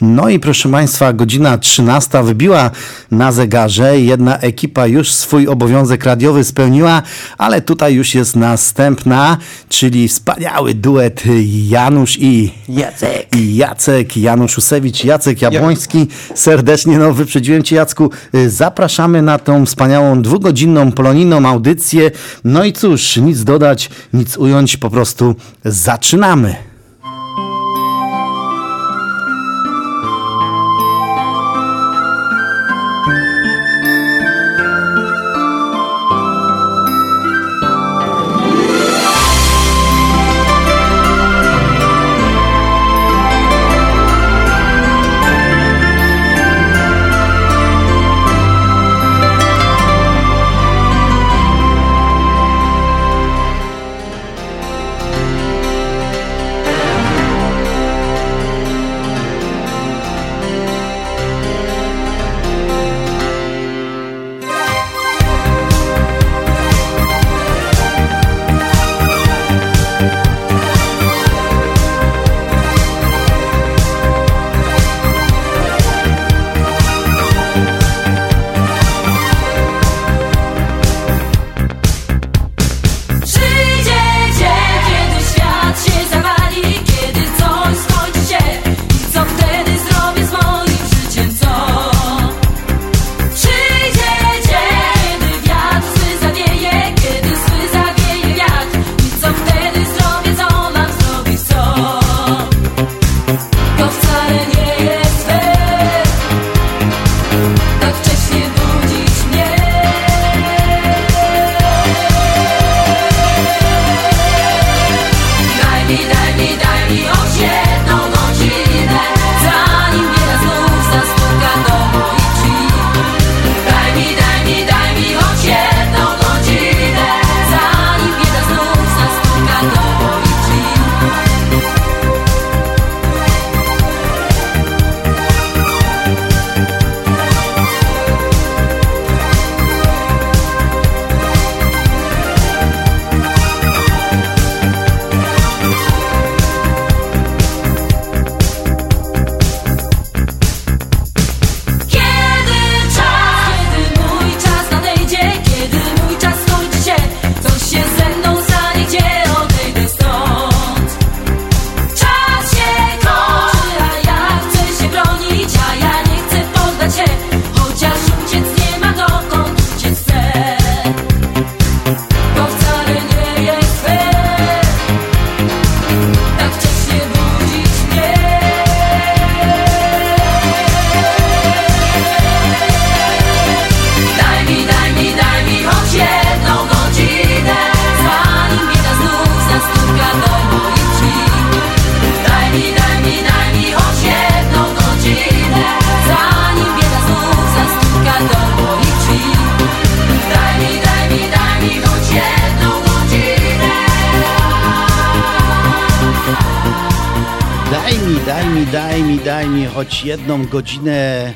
No i proszę Państwa, godzina 13 wybiła na zegarze. Jedna ekipa już swój obowiązek radiowy spełniła, ale tutaj już jest następna, czyli wspaniały duet Janusz i Jacek. i Jacek, Janusz Usewicz, Jacek Jabłoński. Serdecznie, no wyprzedziłem Cię Jacku. Zapraszamy na tą wspaniałą dwugodzinną polonijną audycję. No i cóż, nic dodać, nic ująć, po prostu zaczynamy. Godzinę.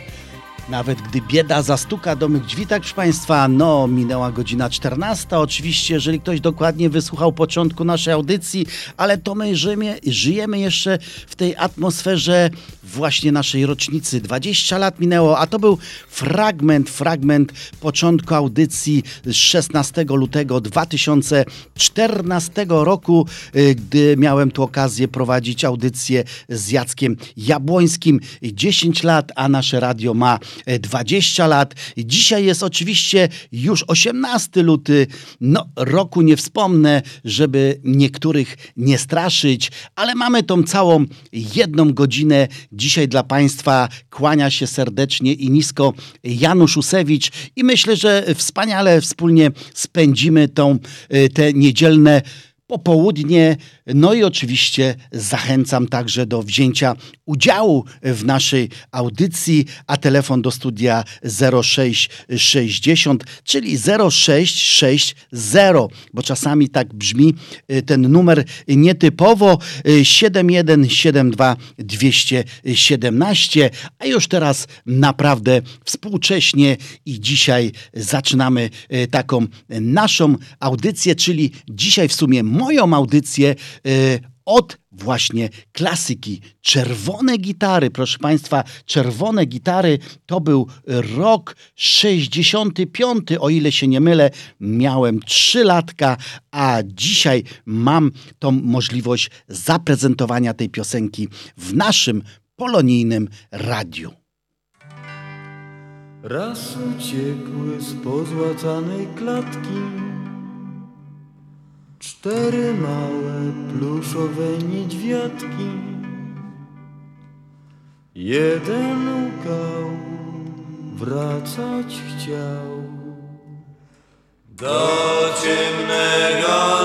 Nawet gdy bieda zastuka do mych drzwi, tak proszę Państwa, no minęła godzina 14. Oczywiście, jeżeli ktoś dokładnie wysłuchał początku naszej audycji, ale to my żyjemy, żyjemy jeszcze w tej atmosferze właśnie naszej rocznicy. 20 lat minęło, a to był fragment, fragment początku audycji z 16 lutego 2014 roku, y, gdy miałem tu okazję prowadzić audycję z Jackiem Jabłońskim. 10 lat, a nasze radio ma e, 20 lat. Dzisiaj jest oczywiście już 18 luty. No, roku nie wspomnę, żeby niektórych nie straszyć, ale mamy tą całą jedną godzinę. Dzisiaj dla Państwa kłania się serdecznie i nisko Janusz Usewicz i myślę, że wspaniale wspólnie spędzimy tą, e, te niedzielne popołudnie. No i oczywiście zachęcam także do wzięcia udziału w naszej audycji, a telefon do studia 0660, czyli 0660, bo czasami tak brzmi y, ten numer nietypowo y, 7172 217, a już teraz naprawdę współcześnie i dzisiaj zaczynamy y, taką naszą audycję, czyli dzisiaj w sumie moją audycję y, od właśnie klasyki. Czerwone gitary, proszę Państwa, czerwone gitary to był rok 65, o ile się nie mylę, miałem 3 latka, a dzisiaj mam tą możliwość zaprezentowania tej piosenki w naszym polonijnym radiu. Raz uciekły z pozłacanej klatki Cztery małe pluszowe niedźwiadki. Jeden ukał, wracać chciał. Do ciemnego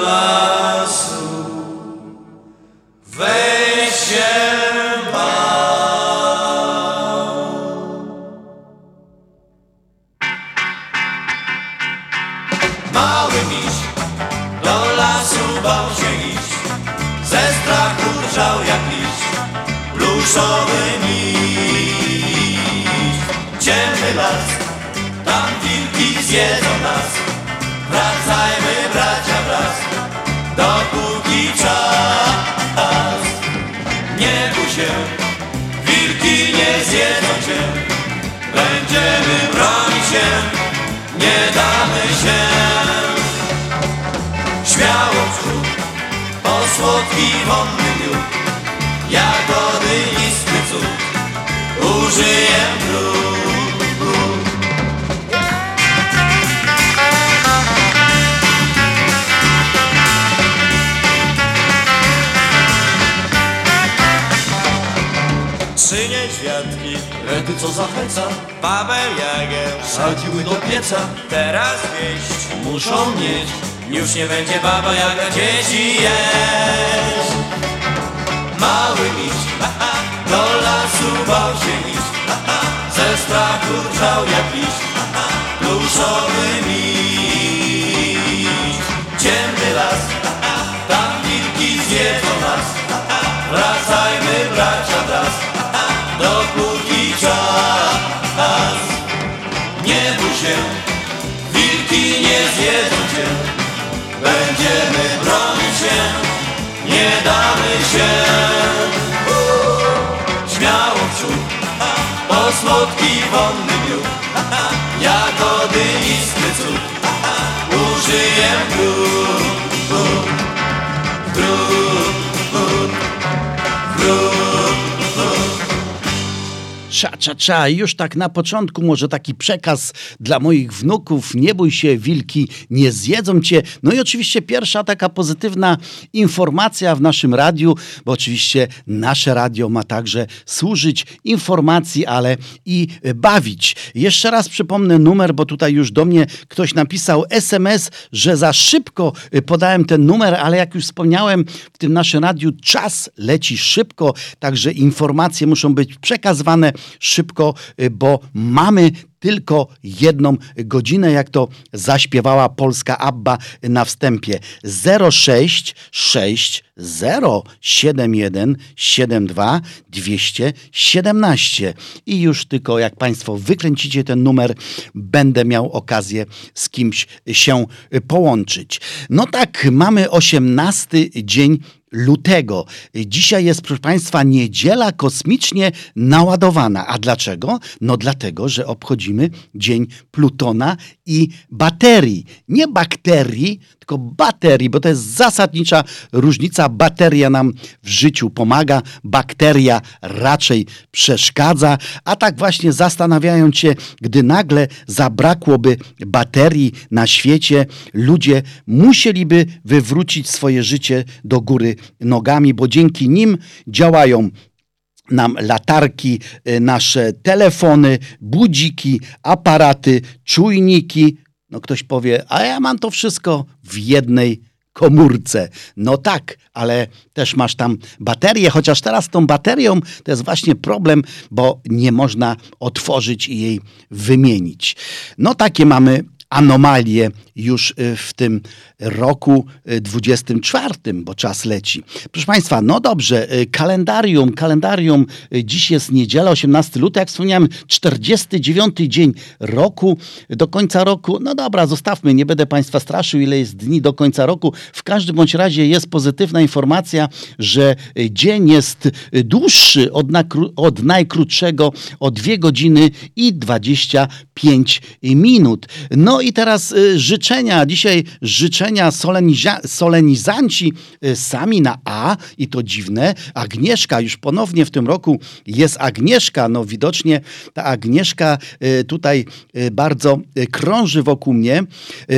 Słodki wonny miód Jagody i cud Użyję dróg Trzy niedźwiadki, rety co zachęca Babę Jagę sadziły do pieca Teraz wieść muszą mieć Już nie będzie baba Jaga dzieci jeść Mały miś do lasu bał się iść. Ze strachu drżał jak liść Pluszowy miś. Ciemny las Tam wilki zjedzą nas. Wracajmy się. Śmiało w przód Po słodki wonny miód. Jagody iskry cud. Użyję dróg Cza, cza, już tak na początku może taki przekaz dla moich wnuków. Nie bój się, wilki nie zjedzą cię. No i oczywiście pierwsza taka pozytywna informacja w naszym radiu, bo oczywiście nasze radio ma także służyć informacji, ale i bawić. Jeszcze raz przypomnę numer, bo tutaj już do mnie ktoś napisał SMS, że za szybko podałem ten numer, ale jak już wspomniałem, w tym naszym radiu czas leci szybko, także informacje muszą być przekazywane szybko, y, bo mamy tylko jedną godzinę, jak to zaśpiewała polska Abba na wstępie. 066 071 72 217. I już tylko jak Państwo wykręcicie ten numer, będę miał okazję z kimś się połączyć. No tak, mamy 18 dzień lutego. Dzisiaj jest, proszę Państwa, niedziela kosmicznie naładowana. A dlaczego? No dlatego, że obchodzimy Dzień Plutona i baterii. Nie bakterii, tylko baterii, bo to jest zasadnicza różnica. Bateria nam w życiu pomaga, bakteria raczej przeszkadza. A tak właśnie zastanawiając się, gdy nagle zabrakłoby baterii na świecie, ludzie musieliby wywrócić swoje życie do góry nogami, bo dzięki nim działają nam latarki, y, nasze telefony, budziki, aparaty, czujniki. No ktoś powie, a ja mam to wszystko w jednej komórce. No tak, ale też masz tam baterię, chociaż teraz tą baterią to jest właśnie problem, bo nie można otworzyć i jej wymienić. No takie mamy anomalie już y, w tym roku y, 24, bo czas leci. Proszę Państwa, no dobrze, y, kalendarium, kalendarium, y, dziś jest niedziela, 18 luty, jak wspomniałem, 49 dzień roku, do końca roku, no dobra, zostawmy, nie będę Państwa straszył, ile jest dni do końca roku. W każdym bądź razie jest pozytywna informacja, że y, dzień jest y, dłuższy od, od najkrótszego o 2 godziny i 25 minut. No i teraz y, życzenia, dzisiaj życzenia solenizanci y, sami na A i to dziwne. Agnieszka, już ponownie w tym roku jest Agnieszka, no widocznie ta Agnieszka y, tutaj bardzo krąży wokół mnie.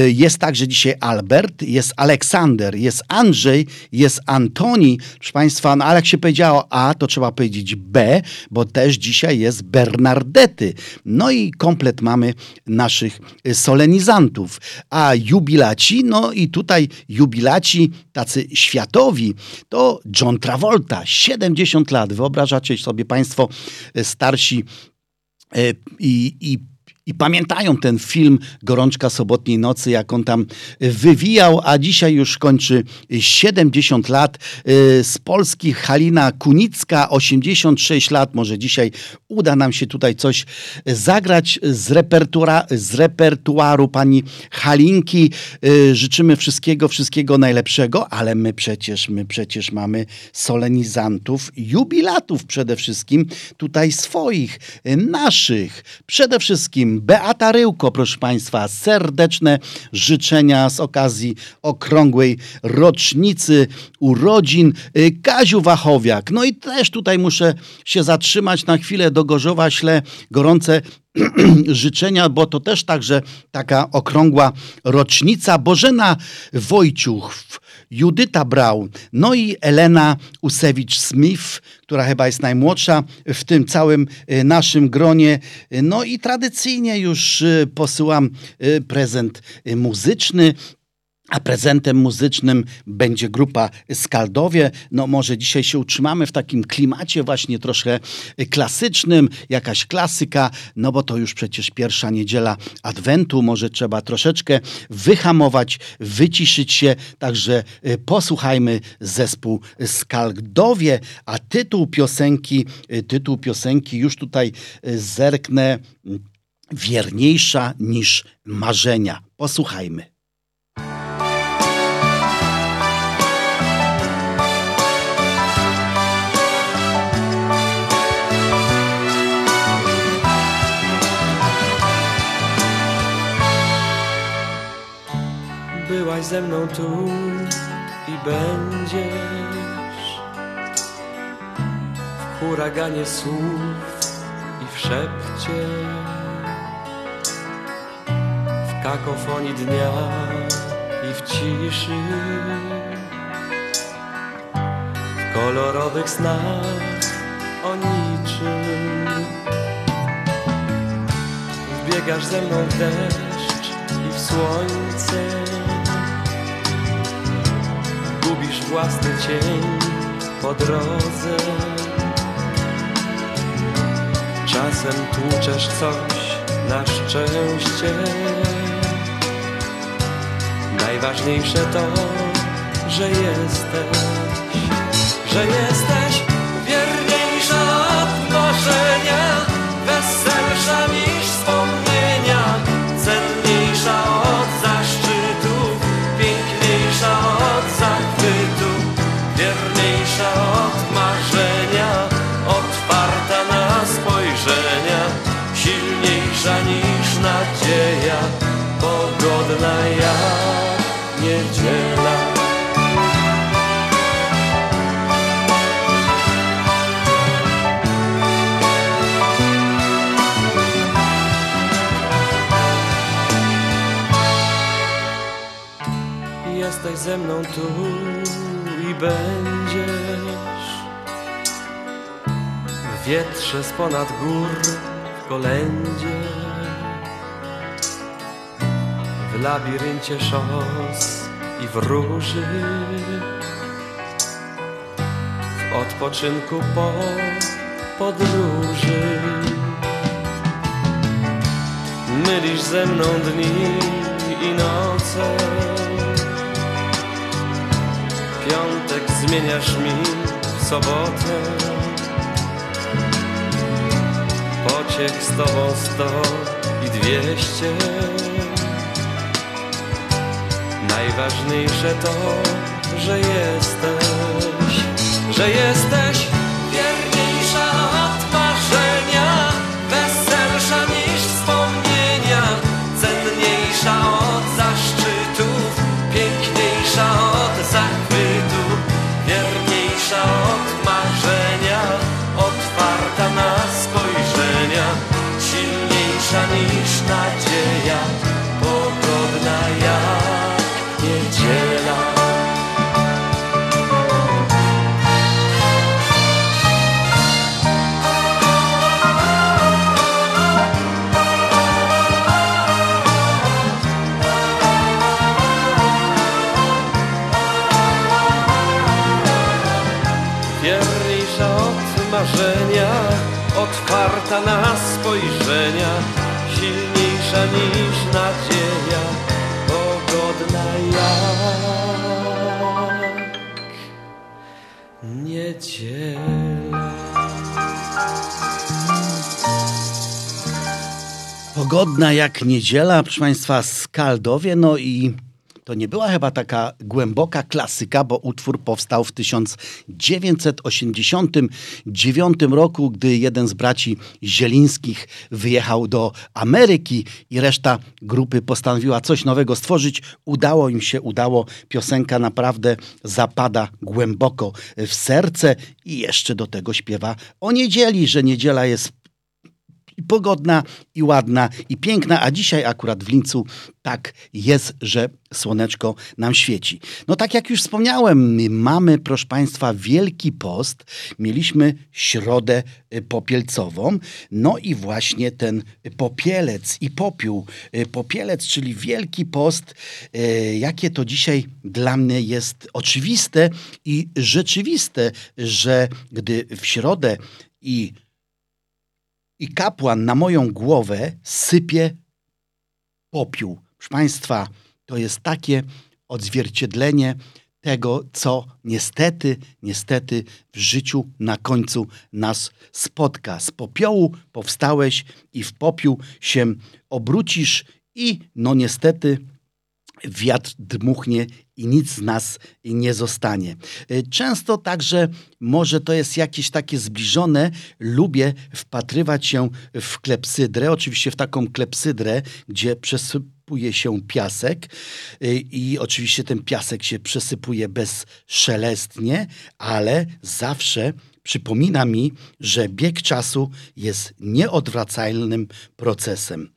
Jest także dzisiaj Albert, jest Aleksander, jest Andrzej, jest Antoni. Proszę Państwa, no ale jak się powiedziało A, to trzeba powiedzieć B, bo też dzisiaj jest Bernardety. No i komplet mamy naszych y, solenizantów. A jubilaci, no i tutaj jubilaci tacy światowi, to John Travolta, 70 lat. Wyobrażacie sobie Państwo y, starsi e, i, i, i pamiętają ten film Gorączka sobotniej nocy, jak on tam wywijał, a dzisiaj już kończy 70 lat. E, Z Polski Halina Kunicka, 86 lat. Może dzisiaj uda nam się tutaj coś zagrać z, z repertuaru pani Halinki. E, Życzymy wszystkiego, wszystkiego najlepszego, ale my przecież, my przecież mamy solenizantów, jubilatów przede wszystkim, tutaj swoich, naszych. Przede wszystkim Beata Ryłko, proszę Państwa, serdeczne życzenia z okazji okrągłej rocznicy urodzin. E, Kaziu Wachowiak, no i też tutaj muszę się zatrzymać na chwilę do Gorzowa, ślę gorące życzenia, bo to też także taka okrągła rocznica. Bożena Wojciuch, Judyta Braun, no i Elena Usewicz-Smith, która chyba jest najmłodsza w tym całym e, naszym gronie. No i tradycyjnie już e, posyłam e, prezent e, muzyczny. A prezentem muzycznym będzie grupa Skaldowie. No może dzisiaj się utrzymamy w takim klimacie właśnie troszkę klasycznym, jakaś klasyka, no bo to już przecież pierwsza niedziela Adwentu, może trzeba troszeczkę wyhamować, wyciszyć się, także y, posłuchajmy zespół Skaldowie, a tytuł piosenki, y, tytuł piosenki już tutaj y, zerknę, wierniejsza niż marzenia. Posłuchajmy. Byłaś ze mną tu i będziesz W huraganie słów i w szepcie W kakofonii dnia i w ciszy W kolorowych snach o niczym. Wbiegasz ze mną w deszcz i w słońce Gubisz własny cień po drodze. Czasem tłuczesz coś na szczęście. Najważniejsze to, że jesteś Że jesteś ze mną tu i będziesz. W wietrze z ponad gór w kolędzie. W labiryncie szos i w róży. W odpoczynku po podróży. Mylisz ze mną dni i noce. Piątek zmieniasz mi w sobotę. Pociech z tobą sto i dwieście. Najważniejsze to, że jesteś, Pogodna jak niedziela, proszę Państwa, Skaldowie, no i to nie była chyba taka głęboka klasyka, bo utwór powstał w 1989 roku, gdy jeden z braci Zielińskich wyjechał do Ameryki i reszta grupy postanowiła coś nowego stworzyć. Udało im się, udało. Piosenka naprawdę zapada głęboko w serce i jeszcze do tego śpiewa o niedzieli, że niedziela jest i pogodna, i ładna, i piękna, a dzisiaj akurat w Lincu tak jest, że słoneczko nam świeci. No tak jak już wspomniałem, my mamy, proszę Państwa, Wielki Post, mieliśmy środę y, popielcową, no i właśnie ten popielec i popiół. Y, Popielec, czyli Wielki Post, y, jakie to dzisiaj dla mnie jest oczywiste i rzeczywiste, że gdy w środę i i kapłan na moją głowę sypie popiół. Proszę Państwa, to jest takie odzwierciedlenie tego, co niestety, niestety w życiu na końcu nas spotka. Z popiołu powstałeś i w popiół się obrócisz i no niestety wiatr dmuchnie i nic z nas nie zostanie. Y, Często także, może to jest jakieś takie zbliżone, lubię wpatrywać się w klepsydrę, oczywiście w taką klepsydrę, gdzie przesypuje się piasek y, i oczywiście ten piasek się przesypuje bezszelestnie, ale zawsze przypomina mi, że bieg czasu jest nieodwracalnym procesem.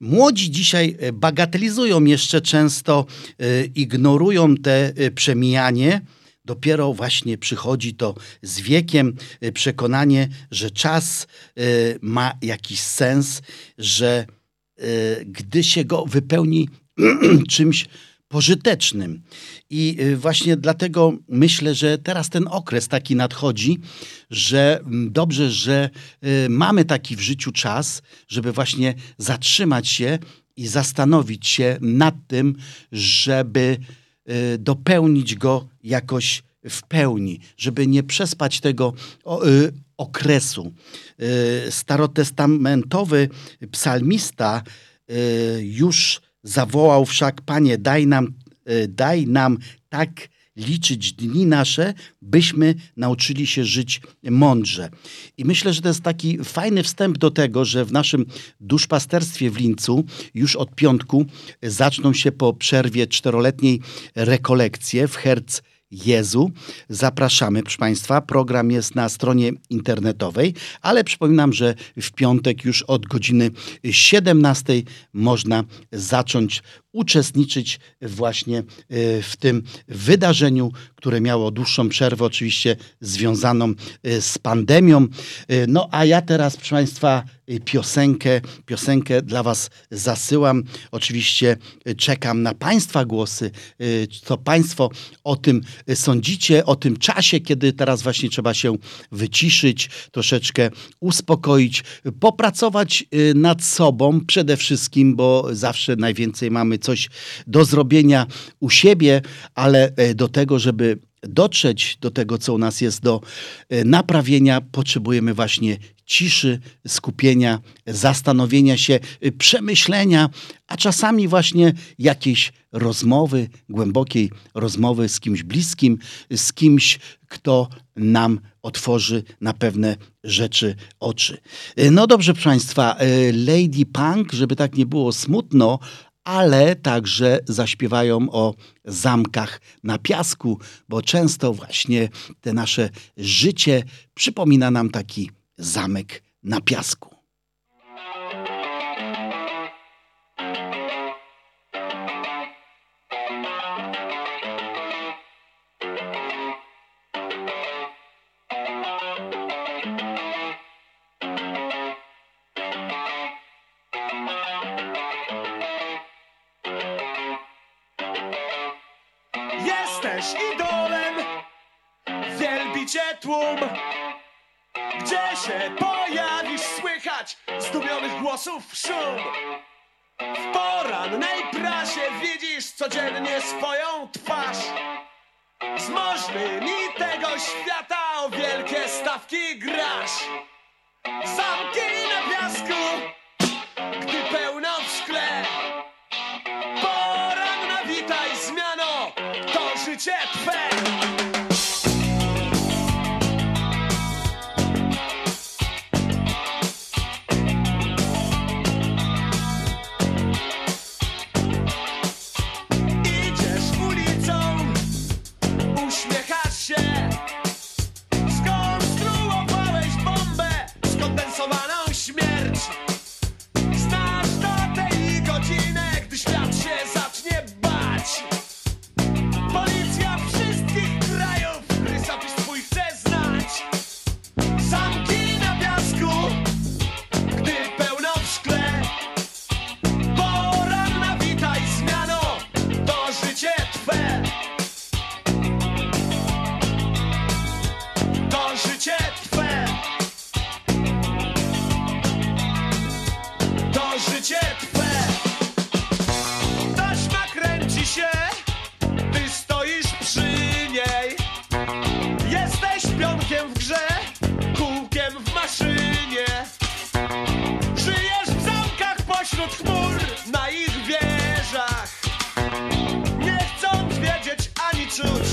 Młodzi dzisiaj e, bagatelizują jeszcze często, e, ignorują te e, przemijanie. Dopiero właśnie przychodzi to z wiekiem przekonanie, że czas ma jakiś sens, że gdy się go wypełni czymś pożytecznym. I y, właśnie dlatego myślę, że teraz ten okres taki nadchodzi, że mm, dobrze, że y, mamy taki w życiu czas, żeby właśnie zatrzymać się i zastanowić się nad tym, żeby y, dopełnić go jakoś w pełni, żeby nie przespać tego okresu. Starotestamentowy psalmista już zawołał wszak, Panie, daj nam, y, daj nam tak liczyć dni nasze, byśmy nauczyli się żyć mądrze. I myślę, że to jest taki fajny wstęp do tego, że w naszym duszpasterstwie w Lincu już od piątku zaczną się po przerwie czteroletniej rekolekcje w Herc Jezu. Zapraszamy, proszę Państwa. Program jest na stronie internetowej, ale przypominam, że w piątek już od godziny 17 można zacząć uczestniczyć właśnie y, w tym wydarzeniu, które miało dłuższą przerwę, oczywiście związaną y, z pandemią. Y, No a ja teraz, proszę Państwa, piosenkę, piosenkę dla Was zasyłam. Oczywiście czekam na Państwa głosy, co Państwo o tym sądzicie, o tym czasie, kiedy teraz właśnie trzeba się wyciszyć, troszeczkę uspokoić, popracować nad sobą przede wszystkim, bo zawsze najwięcej mamy coś do zrobienia u siebie, ale e, do tego, żeby dotrzeć do tego, co u nas jest do e, naprawienia, potrzebujemy właśnie ciszy, skupienia, zastanowienia się, y, przemyślenia, a czasami właśnie jakiejś rozmowy, głębokiej rozmowy z kimś bliskim, z kimś, kto nam otworzy na pewne rzeczy oczy. No dobrze, proszę Państwa, Lady Punk, żeby tak nie było smutno, ale także zaśpiewają o zamkach na piasku, bo często właśnie te nasze życie przypomina nam taki zamek na piasku. Jesteś idolem, wielbicie tłum. Gdzie się pojawisz, słychać zdumionych głosów szum. W porannej prasie widzisz codziennie swoją twarz. Z możnymi tego świata o wielkie stawki grasz to soon.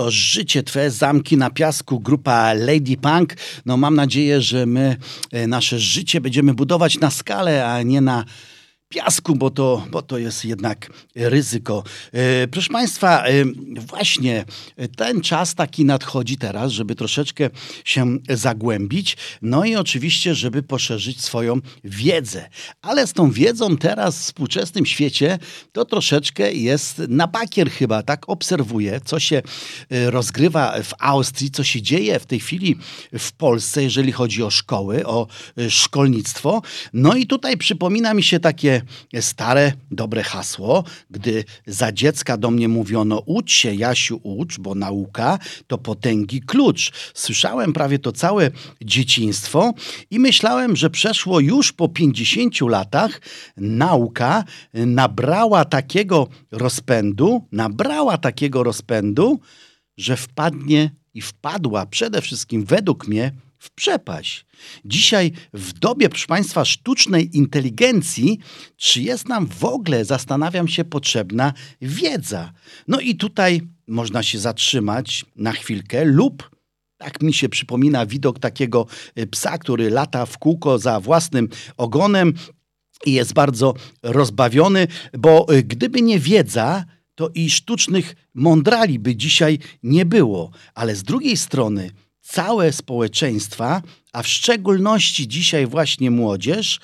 To życie Twe, zamki na piasku, grupa Lady Punk. No mam nadzieję, że my e, nasze życie będziemy budować na skalę, a nie na piasku, bo to, bo to jest jednak ryzyko. E, proszę Państwa, e, właśnie ten czas taki nadchodzi teraz, żeby troszeczkę się zagłębić, no i oczywiście, żeby poszerzyć swoją wiedzę. Ale z tą wiedzą teraz w współczesnym świecie to troszeczkę jest na bakier chyba, tak obserwuję, co się e, rozgrywa w Austrii, co się dzieje w tej chwili w Polsce, jeżeli chodzi o szkoły, o szkolnictwo. No i tutaj przypomina mi się takie stare, dobre hasło, gdy za dziecka do mnie mówiono ucz się, Jasiu, ucz, bo nauka to potęgi klucz. Słyszałem prawie to całe dzieciństwo i myślałem, że przeszło już po 50 latach nauka nabrała takiego rozpędu, nabrała takiego rozpędu, że wpadnie i wpadła przede wszystkim według mnie w przepaść. Dzisiaj w dobie, proszę Państwa, sztucznej inteligencji, czy jest nam w ogóle, zastanawiam się, potrzebna wiedza? No i tutaj można się zatrzymać na chwilkę lub tak mi się przypomina widok takiego y, psa, który lata w kółko za własnym ogonem i jest bardzo rozbawiony, bo y, gdyby nie wiedza, to i sztucznych mądrali by dzisiaj nie było. Ale z drugiej strony całe społeczeństwa, a w szczególności dzisiaj właśnie młodzież,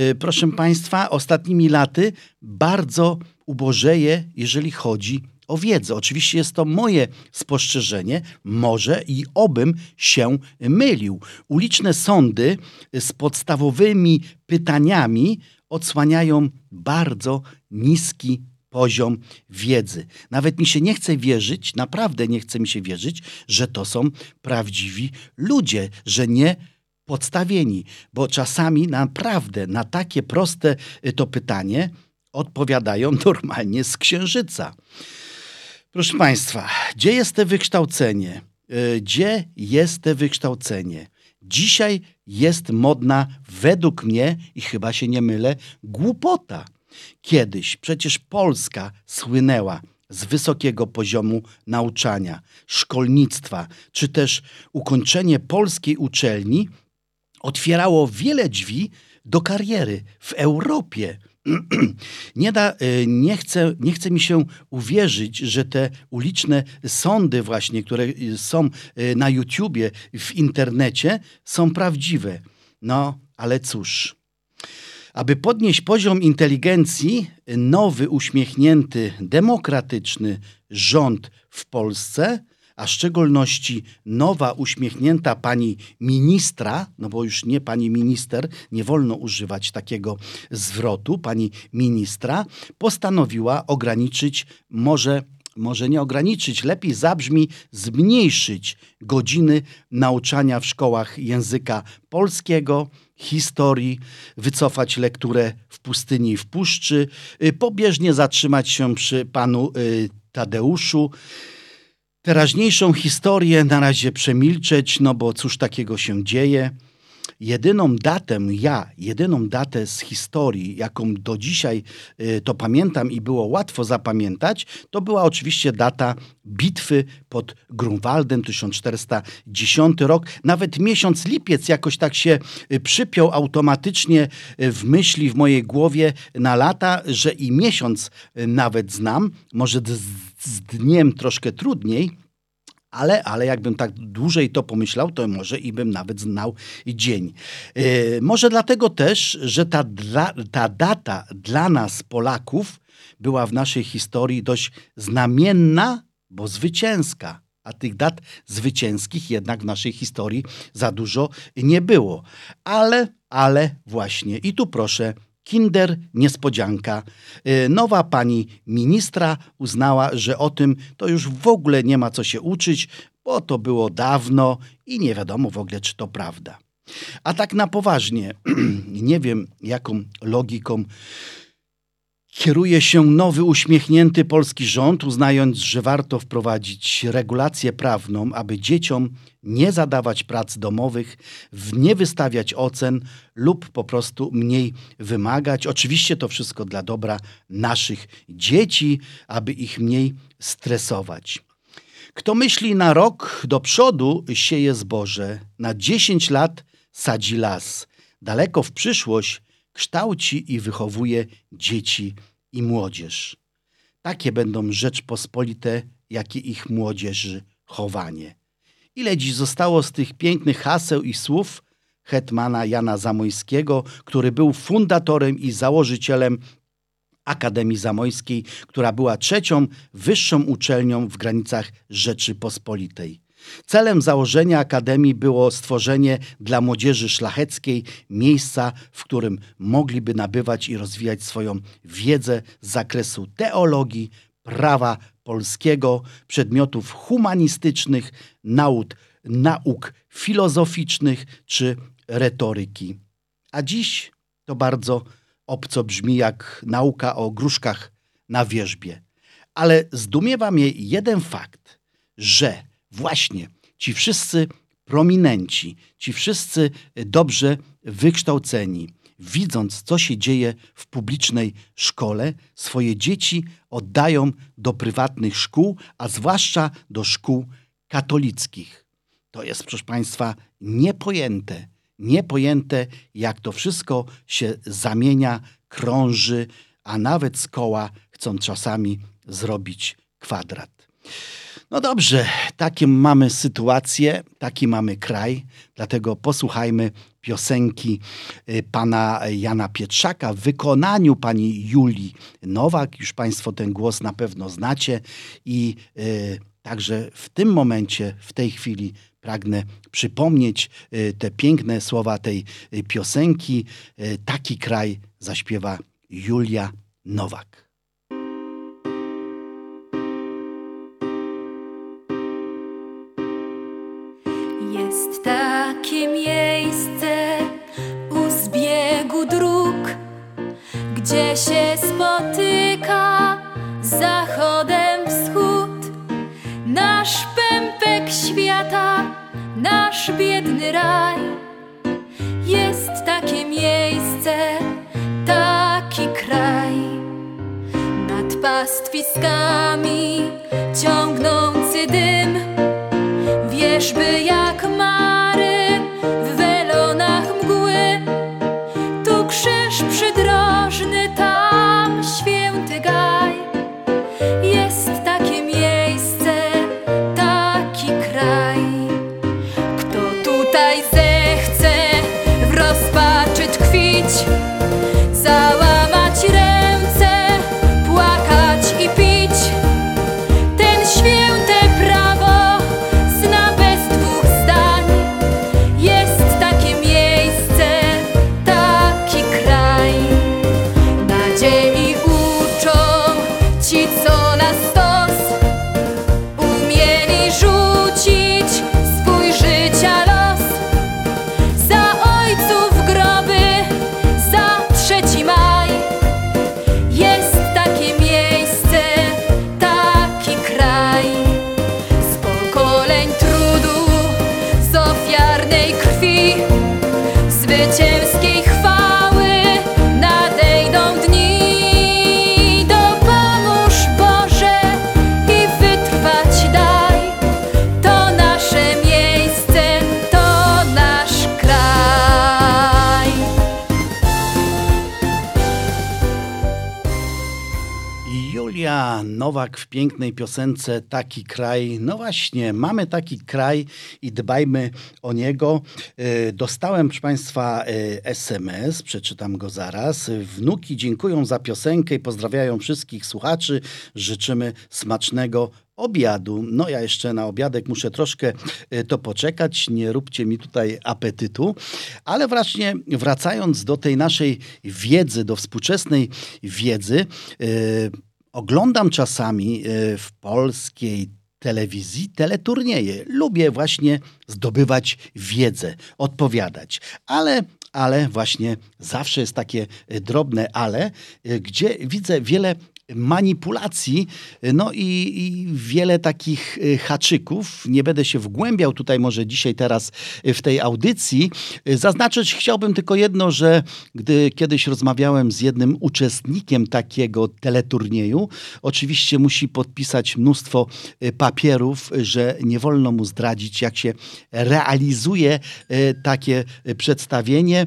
y, proszę Państwa, ostatnimi laty bardzo ubożeje, jeżeli chodzi o wiedzę. Oczywiście jest to moje spostrzeżenie, może i obym się mylił. Uliczne sądy z podstawowymi pytaniami odsłaniają bardzo niski poziom wiedzy. Nawet mi się nie chce wierzyć, naprawdę nie chce mi się wierzyć, że to są prawdziwi ludzie, że nie podstawieni, bo czasami naprawdę na takie proste y, to pytanie odpowiadają normalnie z księżyca. Proszę Państwa, gdzie jest to wykształcenie? Y, Gdzie jest to wykształcenie? Dzisiaj jest modna, według mnie, i chyba się nie mylę, głupota. Kiedyś przecież Polska słynęła z wysokiego poziomu nauczania, szkolnictwa, czy też ukończenie polskiej uczelni otwierało wiele drzwi do kariery w Europie. Nie, da, y, nie, chce, nie chce mi się uwierzyć, że te uliczne sądy właśnie, które y, są y, na YouTubie, w internecie, są prawdziwe. No, ale cóż. Aby podnieść poziom inteligencji, nowy, uśmiechnięty, demokratyczny rząd w Polsce, a w szczególności nowa, uśmiechnięta pani ministra, no bo już nie pani minister, nie wolno używać takiego zwrotu, pani ministra, postanowiła ograniczyć może może nie ograniczyć, lepiej zabrzmi zmniejszyć godziny nauczania w szkołach języka polskiego, historii, wycofać lekturę w pustyni i w puszczy, y, pobieżnie zatrzymać się przy panu y, Tadeuszu. Teraźniejszą historię na razie przemilczeć, no bo cóż takiego się dzieje. Jedyną datę, ja, jedyną datę z historii, jaką do dzisiaj y, to pamiętam i było łatwo zapamiętać, to była oczywiście data bitwy pod Grunwaldem 1410 rok. Nawet miesiąc lipiec jakoś tak się y, przypiął automatycznie y, w myśli, w mojej głowie na lata, że i miesiąc nawet znam, może z, z dniem troszkę trudniej, ale, ale jakbym tak dłużej to pomyślał, to może i bym nawet znał dzień. Yy, może dlatego też, że ta, dla, ta data dla nas, Polaków, była w naszej historii dość znamienna, bo zwycięska. A tych dat zwycięskich jednak w naszej historii za dużo nie było. Ale, ale właśnie, i tu proszę, Kinder niespodzianka. Y, Nowa pani ministra uznała, że o tym to już w ogóle nie ma co się uczyć, bo to było dawno i nie wiadomo w ogóle, czy to prawda. A tak na poważnie, nie wiem jaką logiką kieruje się nowy uśmiechnięty polski rząd, uznając, że warto wprowadzić regulację prawną, aby dzieciom nie zadawać prac domowych, nie wystawiać ocen lub po prostu mniej wymagać. Oczywiście to wszystko dla dobra naszych dzieci, aby ich mniej stresować. Kto myśli na rok do przodu, sieje zboże, na 10 lat sadzi las, daleko w przyszłość kształci i wychowuje dzieci i młodzież. Takie będą Rzeczpospolite, jak i ich młodzieży chowanie. Ile dziś zostało z tych pięknych haseł i słów hetmana Jana Zamojskiego, który był fundatorem i założycielem Akademii Zamojskiej, która była trzecią wyższą uczelnią w granicach Rzeczypospolitej. Celem założenia Akademii było stworzenie dla młodzieży szlacheckiej miejsca, w którym mogliby nabywać i rozwijać swoją wiedzę z zakresu teologii, prawa polskiego, przedmiotów humanistycznych, nauk, nauk filozoficznych czy retoryki. A dziś to bardzo obco brzmi jak nauka o gruszkach na wierzbie. Ale zdumiewa mnie jeden fakt, że właśnie ci wszyscy prominenci, ci wszyscy dobrze wykształceni, widząc, co się dzieje w publicznej szkole, swoje dzieci oddają do prywatnych szkół, a zwłaszcza do szkół katolickich. To jest, proszę Państwa, niepojęte, niepojęte, jak to wszystko się zamienia, krąży, a nawet z koła chcą czasami zrobić kwadrat. No dobrze, takie mamy sytuację, taki mamy kraj, dlatego posłuchajmy piosenki y, pana Jana Pietrzaka w wykonaniu pani Julii Nowak. Już Państwo ten głos na pewno znacie i y, także w tym momencie, w tej chwili pragnę przypomnieć y, te piękne słowa tej y, piosenki. Y, Taki kraj zaśpiewa Julia Nowak. Się spotyka zachodem wschód. Nasz pępek świata, nasz biedny raj. Jest takie miejsce, taki kraj. Nad pastwiskami Julia Nowak w pięknej piosence Taki kraj. No właśnie, mamy taki kraj i dbajmy o niego. E, Dostałem, proszę Państwa, e, SMS, przeczytam go zaraz. Wnuki dziękują za piosenkę i pozdrawiają wszystkich słuchaczy. Życzymy smacznego obiadu. No ja jeszcze na obiadek muszę troszkę e, to poczekać, nie róbcie mi tutaj apetytu, ale właśnie wracając do tej naszej wiedzy, do współczesnej wiedzy, e, oglądam czasami e, w polskiej telewizji teleturnieje. Lubię właśnie zdobywać wiedzę, odpowiadać, ale ale właśnie zawsze jest takie e, drobne ale, e, gdzie widzę wiele manipulacji, no i, i wiele takich y, haczyków. Nie będę się wgłębiał tutaj może dzisiaj teraz y, w tej audycji. Y, Zaznaczyć chciałbym tylko jedno, że gdy kiedyś rozmawiałem z jednym uczestnikiem takiego teleturnieju, oczywiście musi podpisać mnóstwo papierów, że nie wolno mu zdradzić, jak się realizuje takie przedstawienie.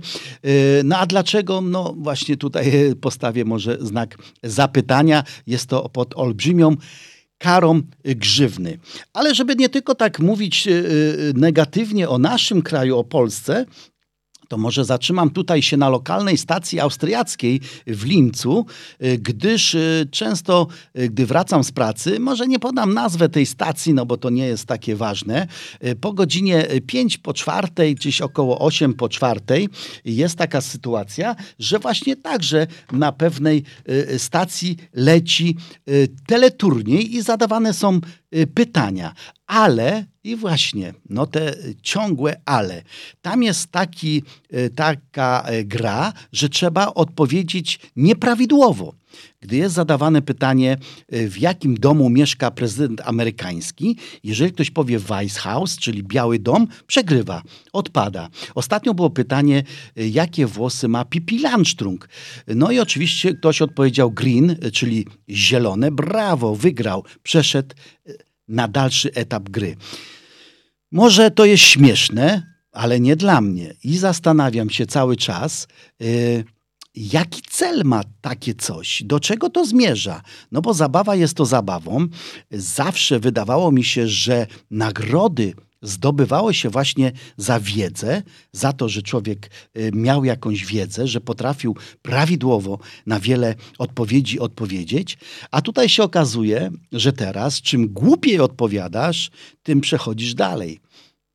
No a dlaczego? No właśnie tutaj postawię może znak zapytania. Jest to pod olbrzymią karą grzywny. Ale żeby nie tylko tak mówić y, y, negatywnie o naszym kraju, o Polsce, to może zatrzymam tutaj się na lokalnej stacji austriackiej w Limcu, y, gdyż y, często, y, gdy wracam z pracy, może nie podam nazwę tej stacji, no bo to nie jest takie ważne, po godzinie 5 po czwartej, gdzieś około 8 po czwartej jest taka sytuacja, że właśnie także na pewnej stacji leci teleturniej i zadawane są pytania. Ale i właśnie, no te ciągłe ale. Tam jest taki, y, taka y, gra, że trzeba odpowiedzieć nieprawidłowo. Gdy jest zadawane pytanie, y, w jakim domu mieszka prezydent amerykański, jeżeli ktoś powie White House, czyli Biały Dom, przegrywa, odpada. Ostatnio było pytanie, jakie włosy ma Pippi Landstrung. No i oczywiście ktoś odpowiedział green, czyli zielone. Brawo, wygrał, przeszedł na dalszy etap gry. Może to jest śmieszne, ale nie dla mnie. I zastanawiam się cały czas, y, jaki cel ma takie coś, do czego to zmierza. No bo zabawa jest to zabawą. Zawsze wydawało mi się, że nagrody zdobywało się właśnie za wiedzę, za to, że człowiek y, miał jakąś wiedzę, że potrafił prawidłowo na wiele odpowiedzi odpowiedzieć, a tutaj się okazuje, że teraz czym głupiej odpowiadasz, tym przechodzisz dalej.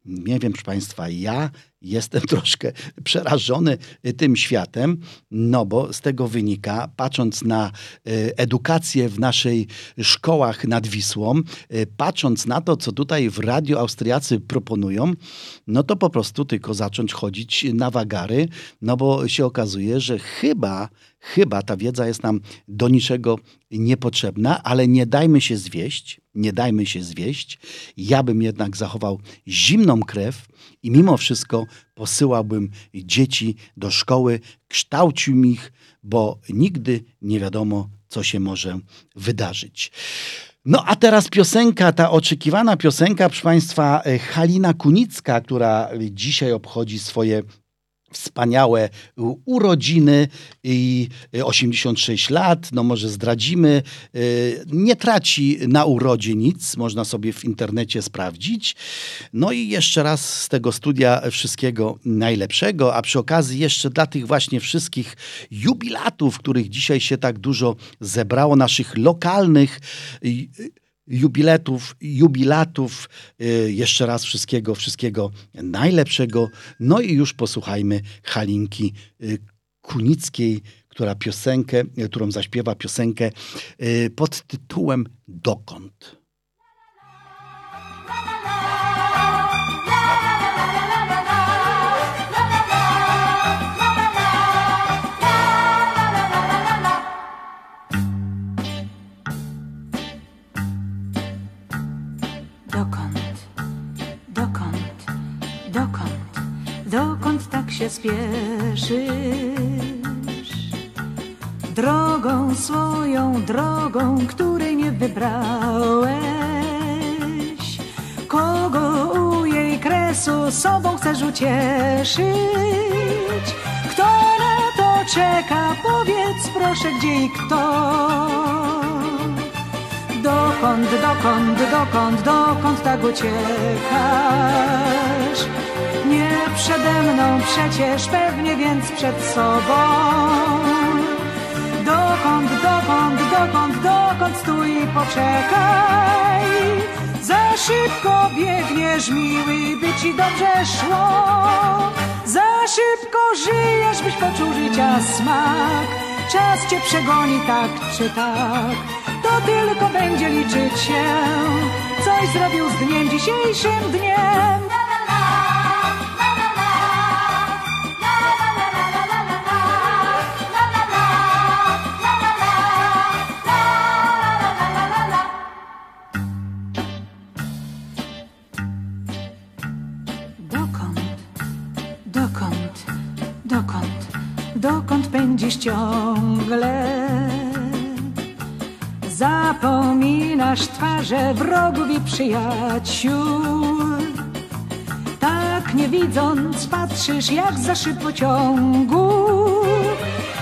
Nie wiem, proszę Państwa, ja jestem troszkę przerażony y, tym światem, no bo z tego wynika, patrząc na y, edukację w naszej szkołach nad Wisłą, y, patrząc na to, co tutaj w Radio Austriacy proponują, no to po prostu tylko zacząć chodzić na wagary, no bo się okazuje, że chyba, chyba ta wiedza jest nam do niczego niepotrzebna, ale nie dajmy się zwieść, nie dajmy się zwieść. Ja bym jednak zachował zimną krew i mimo wszystko posyłałbym dzieci do szkoły, kształcił ich, bo nigdy nie wiadomo, co się może wydarzyć. No a teraz piosenka, ta oczekiwana piosenka, proszę Państwa, e, Halina Kunicka, która dzisiaj obchodzi swoje wspaniałe u- urodziny i y, 86 lat, no może zdradzimy, y, nie traci na urodzie nic, można sobie w internecie sprawdzić. No i jeszcze raz z tego studia wszystkiego najlepszego, a przy okazji jeszcze dla tych właśnie wszystkich jubilatów, których dzisiaj się tak dużo zebrało, naszych lokalnych y, jubiletów, jubilatów. Y, Jeszcze raz wszystkiego, wszystkiego najlepszego. No i już posłuchajmy Halinki y, Kunickiej, która piosenkę, y, którą zaśpiewa piosenkę pod tytułem. Dokąd, się spieszysz? Drogą swoją, drogą, której nie wybrałeś. Kogo u jej kresu sobą chcesz ucieszyć? Kto na to czeka? Powiedz proszę, gdzie i kto. Dokąd, dokąd, dokąd, dokąd tak uciekasz? Przede mną przecież, pewnie więc przed sobą. Dokąd, dokąd, dokąd, dokąd stój i poczekaj. Za szybko biegniesz, miły, by ci dobrze szło. Za szybko żyjesz, byś poczuł życia smak. Czas cię przegoni tak czy tak. To tylko będzie liczyć się, coś zrobił z dniem dzisiejszym dniem. Twarze wrogów i przyjaciół. Tak nie widząc, patrzysz jak za szyb pociągu.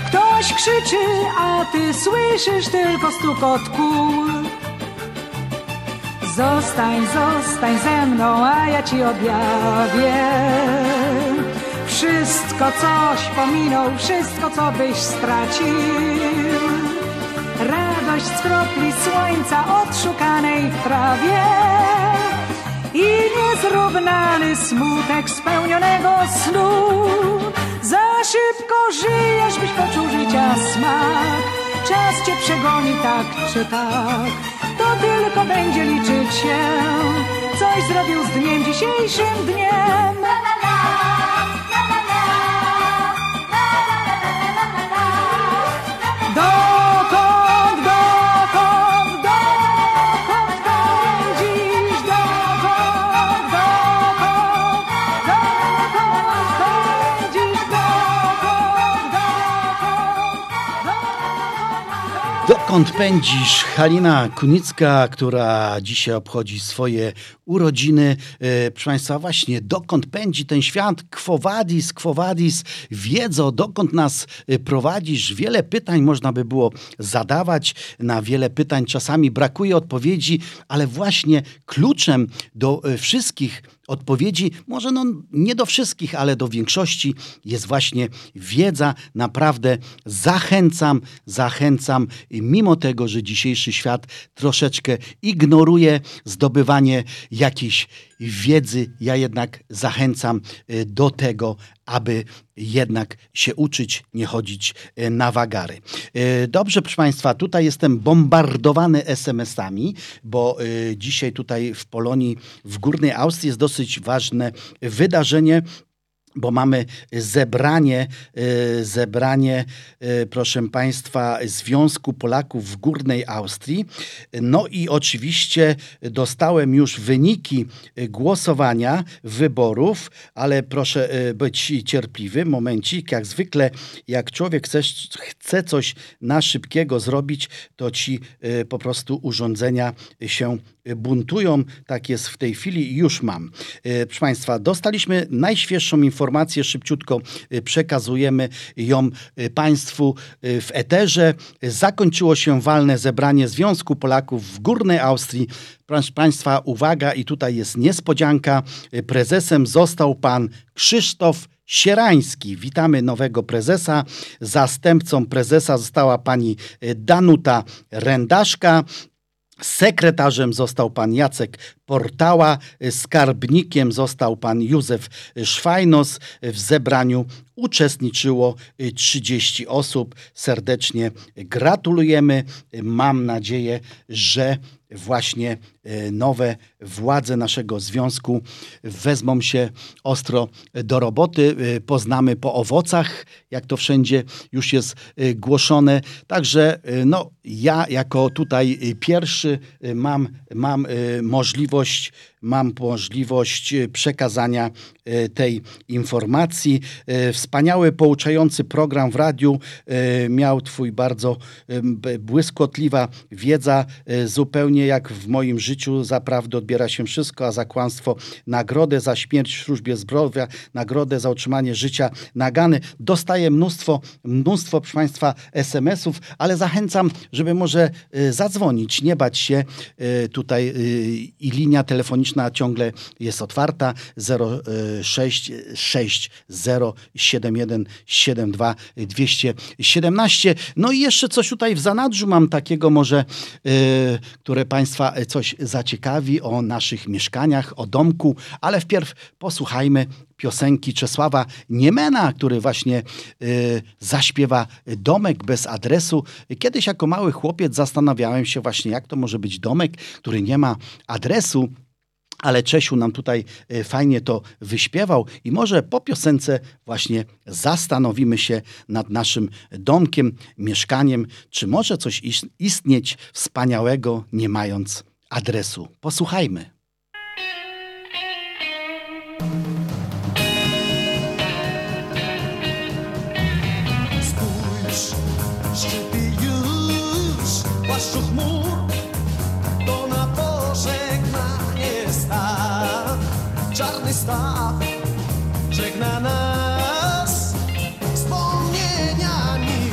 Ktoś krzyczy, a ty słyszysz tylko stukot kół. Zostań, zostań ze mną, a ja ci objawię. Wszystko coś pominął, wszystko co byś stracił. Z kropli słońca odszukanej w trawie i niezrównany smutek spełnionego snu. Za szybko żyjesz, byś poczuł życia smak. Czas cię przegoni tak czy tak, to tylko będzie liczyć się. Coś zrobił z dniem dzisiejszym dniem. Dokąd pędzisz? Halina Kunicka, która dzisiaj obchodzi swoje urodziny. E, proszę Państwa, właśnie dokąd pędzi ten świat? Quo vadis, wiedzo, dokąd nas e, prowadzisz? Wiele pytań można by było zadawać. Na wiele pytań czasami brakuje odpowiedzi, ale właśnie kluczem do e, wszystkich odpowiedzi, może no nie do wszystkich, ale do większości jest właśnie wiedza. Naprawdę zachęcam, zachęcam, mimo tego, że dzisiejszy świat troszeczkę ignoruje zdobywanie jakiejś wiedzy, ja jednak zachęcam y, do tego, aby jednak się uczyć, nie chodzić y, na wagary. Y, Dobrze, proszę Państwa, tutaj jestem bombardowany SMS-ami, bo y, dzisiaj tutaj w Polonii, w Górnej Austrii jest dosyć ważne wydarzenie bo mamy zebranie, y, zebranie, y, proszę Państwa, Związku Polaków w Górnej Austrii. No i oczywiście dostałem już wyniki głosowania, wyborów, ale proszę y, być cierpliwy. Momencik, jak zwykle, jak człowiek chce, chce coś na szybkiego zrobić, to ci y, po prostu urządzenia się buntują. Tak jest w tej chwili już mam. Proszę Państwa, dostaliśmy najświeższą informację, szybciutko e, przekazujemy ją e, Państwu e, w eterze. Zakończyło się walne zebranie Związku Polaków w Górnej Austrii. Proszę Państwa, uwaga, i tutaj jest niespodzianka. Prezesem został pan Krzysztof Sierański. Witamy nowego prezesa. Zastępcą prezesa została pani Danuta Rendaszka. Sekretarzem został pan Jacek Portała, skarbnikiem został pan Józef Szwajnos. W zebraniu uczestniczyło 30 osób. Serdecznie gratulujemy. Mam nadzieję, że właśnie e, nowe władze naszego związku wezmą się ostro do roboty. E, Poznamy po owocach, jak to wszędzie już jest e, głoszone. Także no, ja jako tutaj pierwszy mam, mam możliwość mam możliwość przekazania tej informacji. Wspaniały, pouczający program w radiu miał Twój bardzo błyskotliwa wiedza, zupełnie jak w moim życiu. Za prawdę odbiera się wszystko, a za kłamstwo nagrodę, za śmierć w służbie zdrowia, nagrodę za utrzymanie życia nagany. Dostaję mnóstwo, mnóstwo, proszę Państwa, SMS-ów, ale zachęcam, żeby może e, zadzwonić, nie bać się e, tutaj e, i linia telefoniczna ciągle jest otwarta 066 071 72 217. No i jeszcze coś tutaj w zanadrzu mam takiego może, które Państwa coś zaciekawi o naszych mieszkaniach, o domku, ale wpierw posłuchajmy piosenki Czesława Niemena, który właśnie y, zaśpiewa Domek bez adresu. Kiedyś jako mały chłopiec zastanawiałem się właśnie, jak to może być domek, który nie ma adresu. Ale Czesiu nam tutaj e, fajnie to wyśpiewał i może po piosence właśnie zastanowimy się nad naszym domkiem, mieszkaniem, czy może coś is- istnieć wspaniałego, nie mając adresu. Posłuchajmy. Spójrz, szczyty już płaszczu chmur, to na pożegnanie staw. Czarny staw żegna nas wspomnieniami,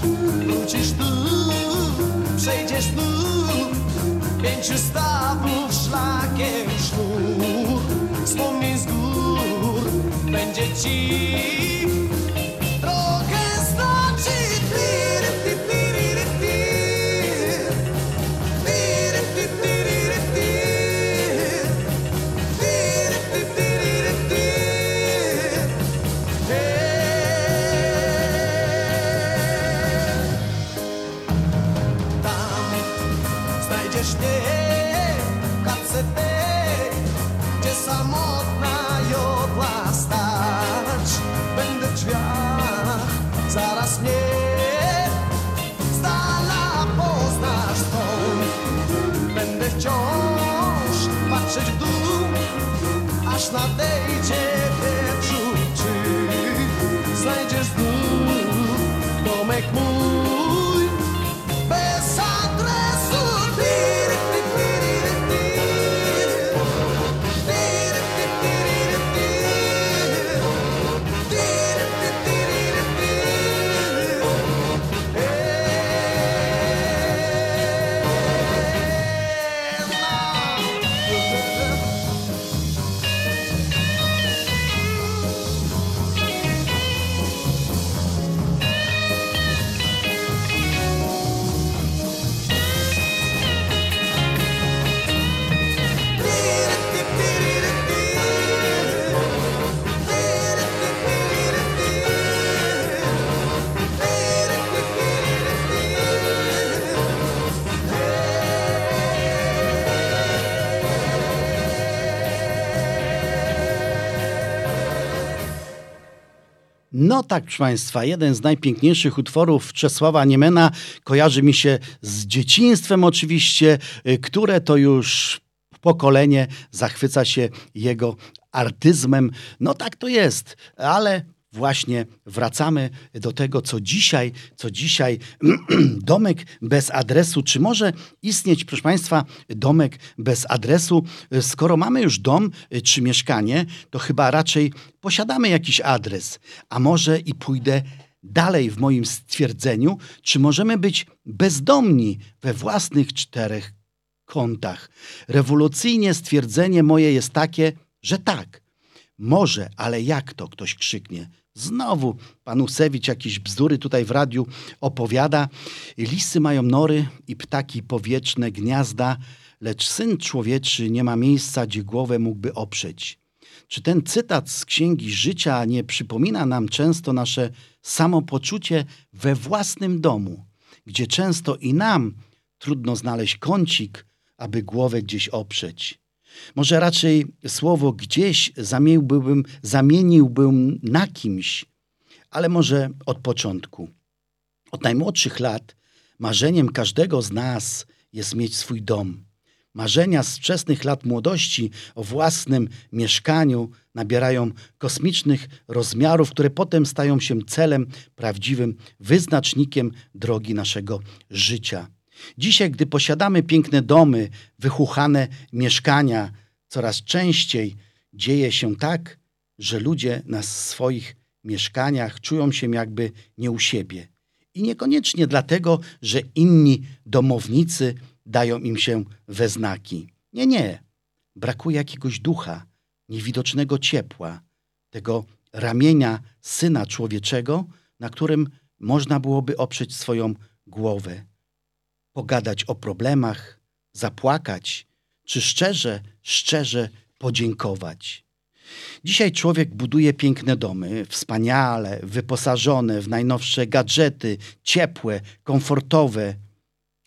gdy wrócisz tu, przejdziesz tu. Pięciu stawów szlakiem sznur Wspomnień z gór będzie ci No tak, proszę Państwa, jeden z najpiękniejszych utworów Czesława Niemena kojarzy mi się z dzieciństwem oczywiście, y, które to już pokolenie zachwyca się jego artyzmem. No tak to jest, ale właśnie wracamy do tego, co dzisiaj, co dzisiaj domek bez adresu. Czy może istnieć, proszę Państwa, domek bez adresu? Skoro mamy już dom y, czy mieszkanie, to chyba raczej posiadamy jakiś adres. A może i pójdę dalej w moim stwierdzeniu, czy możemy być bezdomni we własnych czterech kątach. Rewolucyjnie stwierdzenie moje jest takie, że tak. Może, ale jak to ktoś krzyknie? Znowu pan Usewicz jakieś bzdury tutaj w radiu opowiada. Lisy mają nory i ptaki powietrzne gniazda, lecz syn człowieczy nie ma miejsca, gdzie głowę mógłby oprzeć. Czy ten cytat z Księgi Życia nie przypomina nam często nasze samopoczucie we własnym domu, gdzie często i nam trudno znaleźć kącik, aby głowę gdzieś oprzeć? Może raczej słowo gdzieś zamieniłbym, zamieniłbym na kimś, ale może od początku. Od najmłodszych lat marzeniem każdego z nas jest mieć swój dom. Marzenia z wczesnych lat młodości o własnym mieszkaniu nabierają kosmicznych rozmiarów, które potem stają się celem, prawdziwym wyznacznikiem drogi naszego życia. Dzisiaj, gdy posiadamy piękne domy, wychuchane mieszkania, coraz częściej dzieje się tak, że ludzie na swoich mieszkaniach czują się jakby nie u siebie. I niekoniecznie dlatego, że inni domownicy dają im się we znaki. Nie, nie. Brakuje jakiegoś ducha, niewidocznego ciepła, tego ramienia syna człowieczego, na którym można byłoby oprzeć swoją głowę pogadać o problemach, zapłakać, czy szczerze, szczerze podziękować. Dzisiaj człowiek buduje piękne domy, wspaniale, wyposażone w najnowsze gadżety, ciepłe, komfortowe,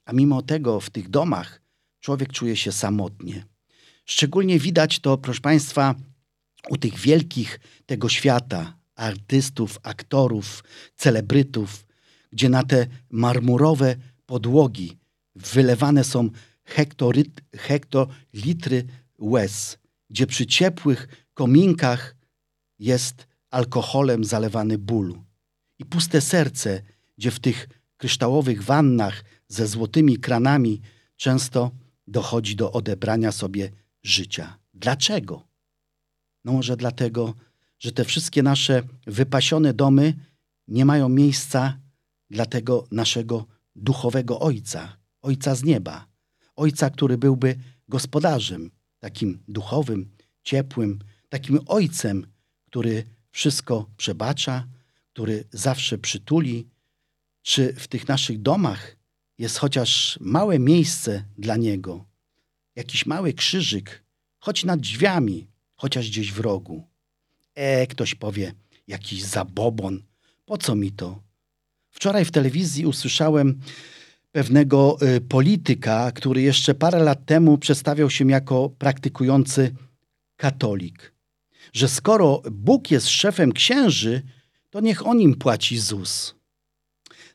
a mimo tego w tych domach człowiek czuje się samotnie. Szczególnie widać to, proszę Państwa, u tych wielkich tego świata, artystów, aktorów, celebrytów, gdzie na te marmurowe podłogi wylewane są hektoryt, hektolitry łez, gdzie przy ciepłych kominkach jest alkoholem zalewany ból. I puste serce, gdzie w tych kryształowych wannach ze złotymi kranami często dochodzi do odebrania sobie życia. Dlaczego? No może dlatego, że te wszystkie nasze wypasione domy nie mają miejsca dla tego naszego duchowego Ojca, Ojca z nieba, Ojca, który byłby gospodarzem, takim duchowym, ciepłym, takim Ojcem, który wszystko przebacza, który zawsze przytuli. Czy w tych naszych domach jest chociaż małe miejsce dla Niego, jakiś mały krzyżyk, choć nad drzwiami, chociaż gdzieś w rogu? E, ktoś powie, jakiś zabobon, po co mi to? Wczoraj w telewizji usłyszałem pewnego y, polityka, który jeszcze parę lat temu przedstawiał się jako praktykujący katolik. Że skoro Bóg jest szefem księży, to niech on im płaci ZUS.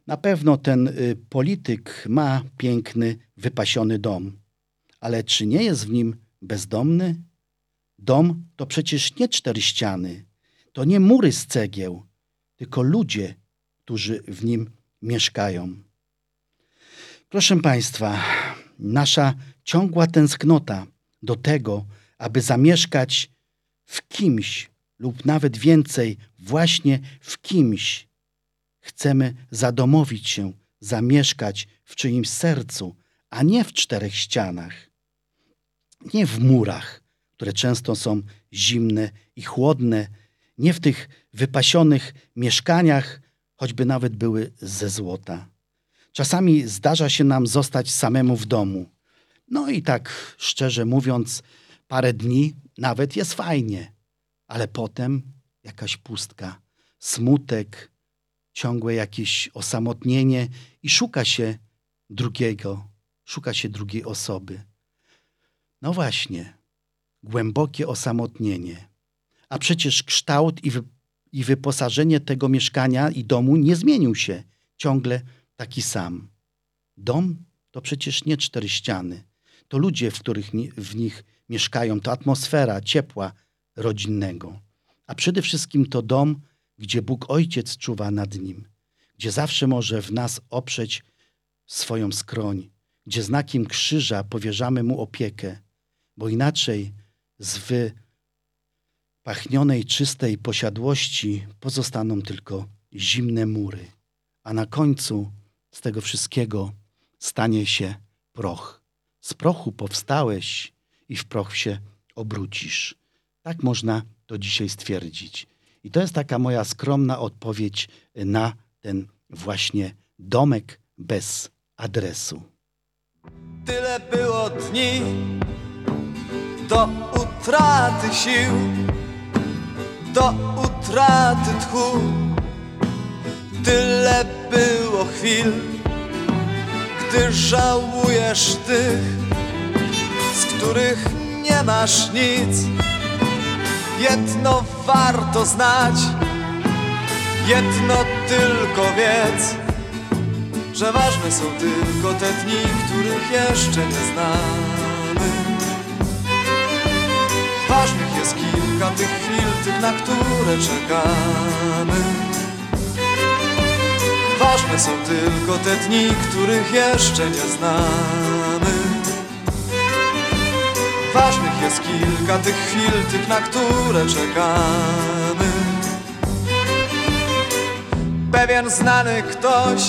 Na pewno ten y, polityk ma piękny, wypasiony dom, ale czy nie jest w nim bezdomny? Dom to przecież nie cztery ściany, to nie mury z cegieł, tylko ludzie, którzy w nim mieszkają. Proszę Państwa, nasza ciągła tęsknota do tego, aby zamieszkać w kimś lub nawet więcej, właśnie w kimś. Chcemy zadomowić się, zamieszkać w czyimś sercu, a nie w czterech ścianach. Nie w murach, które często są zimne i chłodne, nie w tych wypasionych mieszkaniach, choćby nawet były ze złota. Czasami zdarza się nam zostać samemu w domu. No i tak, szczerze mówiąc, parę dni nawet jest fajnie, ale potem jakaś pustka, smutek, ciągłe jakieś osamotnienie i szuka się drugiego, szuka się drugiej osoby. No właśnie, głębokie osamotnienie. A przecież kształt i, wy, i wyposażenie tego mieszkania i domu nie zmienił się. Ciągle taki sam. Dom to przecież nie cztery ściany. To ludzie, w których w nich mieszkają, to atmosfera ciepła rodzinnego. A przede wszystkim to dom, gdzie Bóg Ojciec czuwa nad nim, gdzie zawsze może w nas oprzeć swoją skroń, gdzie znakiem krzyża powierzamy mu opiekę, bo inaczej z wypachnionej, czystej posiadłości pozostaną tylko zimne mury, a na końcu z tego wszystkiego stanie się proch. Z prochu powstałeś i w proch się obrócisz. Tak można to dzisiaj stwierdzić. I to jest taka moja skromna odpowiedź na ten właśnie domek bez adresu. Tyle było dni do utraty sił, do utraty tchu. Tyle było chwil, gdy żałujesz tych, z których nie masz nic. Jedno warto znać, jedno tylko wiedz że ważne są tylko te dni, których jeszcze nie znamy. Ważnych jest kilka tych chwil, tych, na które czekamy. Ważne są tylko te dni, których jeszcze nie znamy. Ważnych jest kilka tych chwil, tych, na które czekamy. Pewien znany ktoś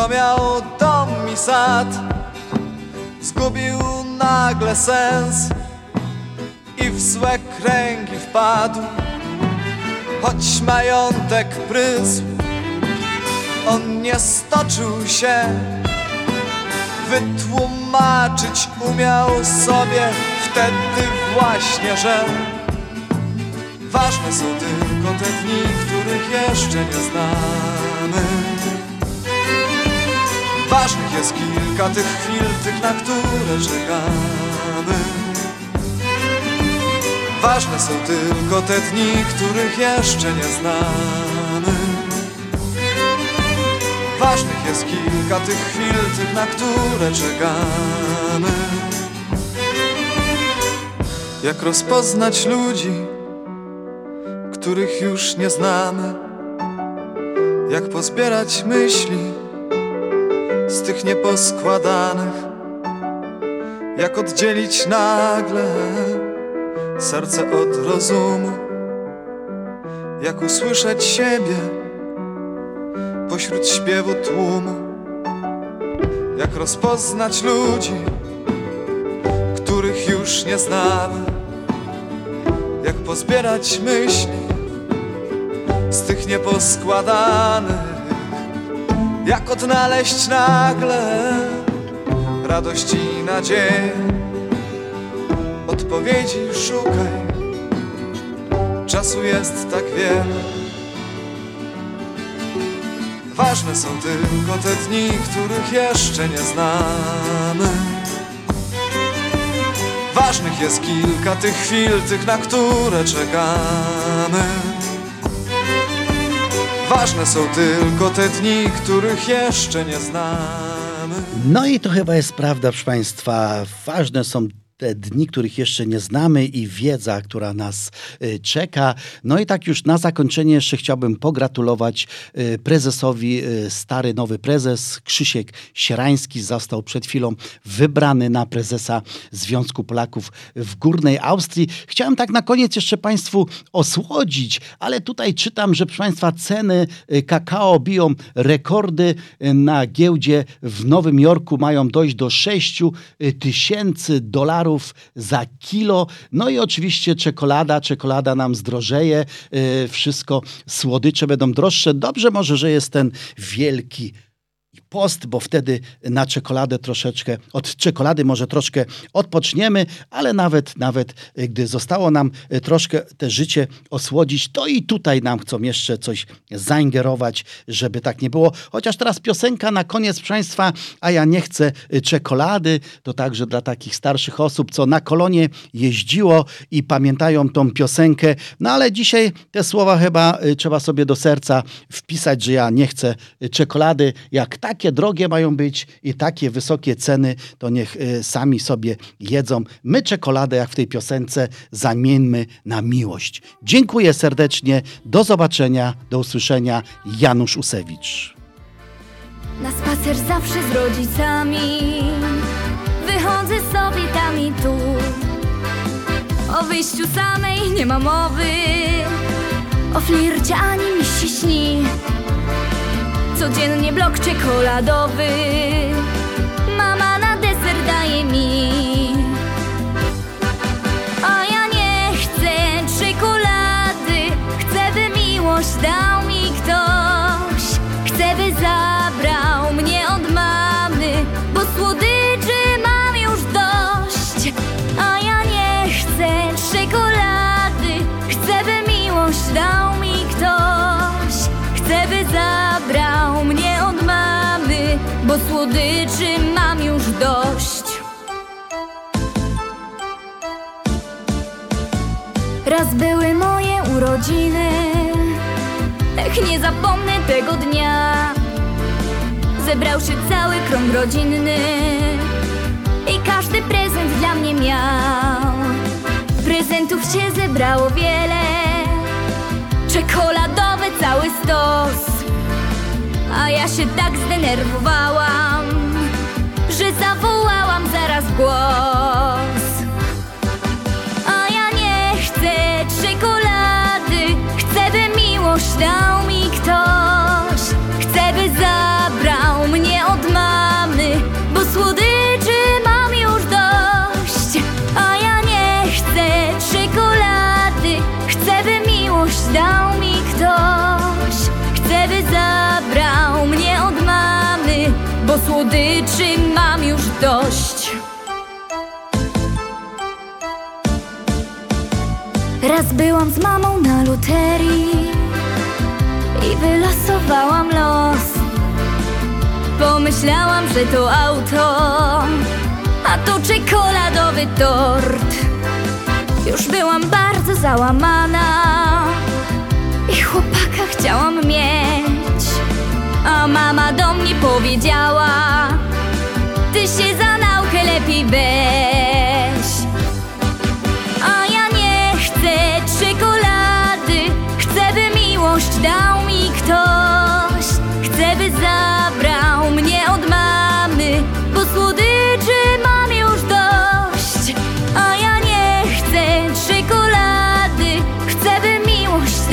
kto miał dom i sad Zgubił nagle sens I w złe kręgi wpadł Choć majątek prysł On nie stoczył się. Wytłumaczyć umiał sobie Wtedy właśnie, że Ważne są tylko te dni, których jeszcze nie znamy. Ważnych jest kilka tych chwil, tych na które czekamy Ważne są tylko te dni, których jeszcze nie znamy Ważnych jest kilka tych chwil, tych na które czekamy Jak rozpoznać ludzi, których już nie znamy Jak pozbierać myśli z tych nieposkładanych. Jak oddzielić nagle serce od rozumu? Jak usłyszeć siebie pośród śpiewu tłumu? Jak rozpoznać ludzi, których już nie znamy? Jak pozbierać myśli z tych nieposkładanych? Jak odnaleźć nagle radość i nadzieję? Odpowiedzi szukaj, czasu jest tak wiele. Ważne są tylko te dni, których jeszcze nie znamy. Ważnych jest kilka tych chwil, tych, na które czekamy. Ważne są tylko te dni, których jeszcze nie znamy. No i to chyba jest prawda, proszę Państwa. Ważne są te dni, których jeszcze nie znamy i wiedza, która nas y, czeka. No i tak już na zakończenie jeszcze chciałbym pogratulować y, prezesowi, y, stary nowy prezes Krzysiek Sierański został przed chwilą wybrany na prezesa Związku Polaków w Górnej Austrii. Chciałem tak na koniec jeszcze Państwu osłodzić, ale tutaj czytam, że proszę Państwa ceny kakao biją rekordy na giełdzie w Nowym Jorku mają dojść do 6 tysięcy dolarów za kilo. No i oczywiście czekolada, czekolada nam zdrożeje, y, wszystko, słodycze będą droższe. Dobrze może, że jest ten wielki post, bo wtedy na czekoladę troszeczkę, od czekolady może troszkę odpoczniemy, ale nawet, nawet y, gdy zostało nam y, troszkę te życie osłodzić, to i tutaj nam chcą jeszcze coś zaingerować, żeby tak nie było. Chociaż teraz piosenka na koniec, proszę Państwa, a ja nie chcę y, czekolady, to także dla takich starszych osób, co na kolonie jeździło i pamiętają tą piosenkę, no ale dzisiaj te słowa chyba trzeba sobie do serca wpisać, że ja nie chcę czekolady, jak takie drogie mają być i takie wysokie ceny, to niech y, sami sobie jedzą. My czekoladę, jak w tej piosence, zamieńmy na miłość. Dziękuję serdecznie, do zobaczenia, do usłyszenia. Janusz Usewicz. Na spacer zawsze z rodzicami Wychodzę sobie tam i tu O wyjściu samej nie ma mowy O flircie ani mi się śni Codziennie blok czekoladowy. Mama na deser daje mi. A ja nie chcę czekolady. Chcę by miłość dał mi ktoś. Chcę by zabrał słodyczy mam już dość? Raz były moje urodziny Ech, nie zapomnę tego dnia. Zebrał się cały krąg rodzinny I każdy prezent dla mnie miał. Prezentów się zebrało wiele Czekoladowy cały stos A ja się tak zdenerwowałam Że zawołałam zaraz głos. A ja nie chcę czekolady Chcę by miłość dał mi ktoś. Chcę by zabrał mnie od mamy Bo słodyczy słodyczy mam już dość Raz byłam z mamą na loterii i wylosowałam los. Pomyślałam, że to auto, a to czekoladowy tort. Już byłam bardzo załamana i chłopaka chciałam mieć. A mama do mnie powiedziała: Ty się za naukę lepiej weź.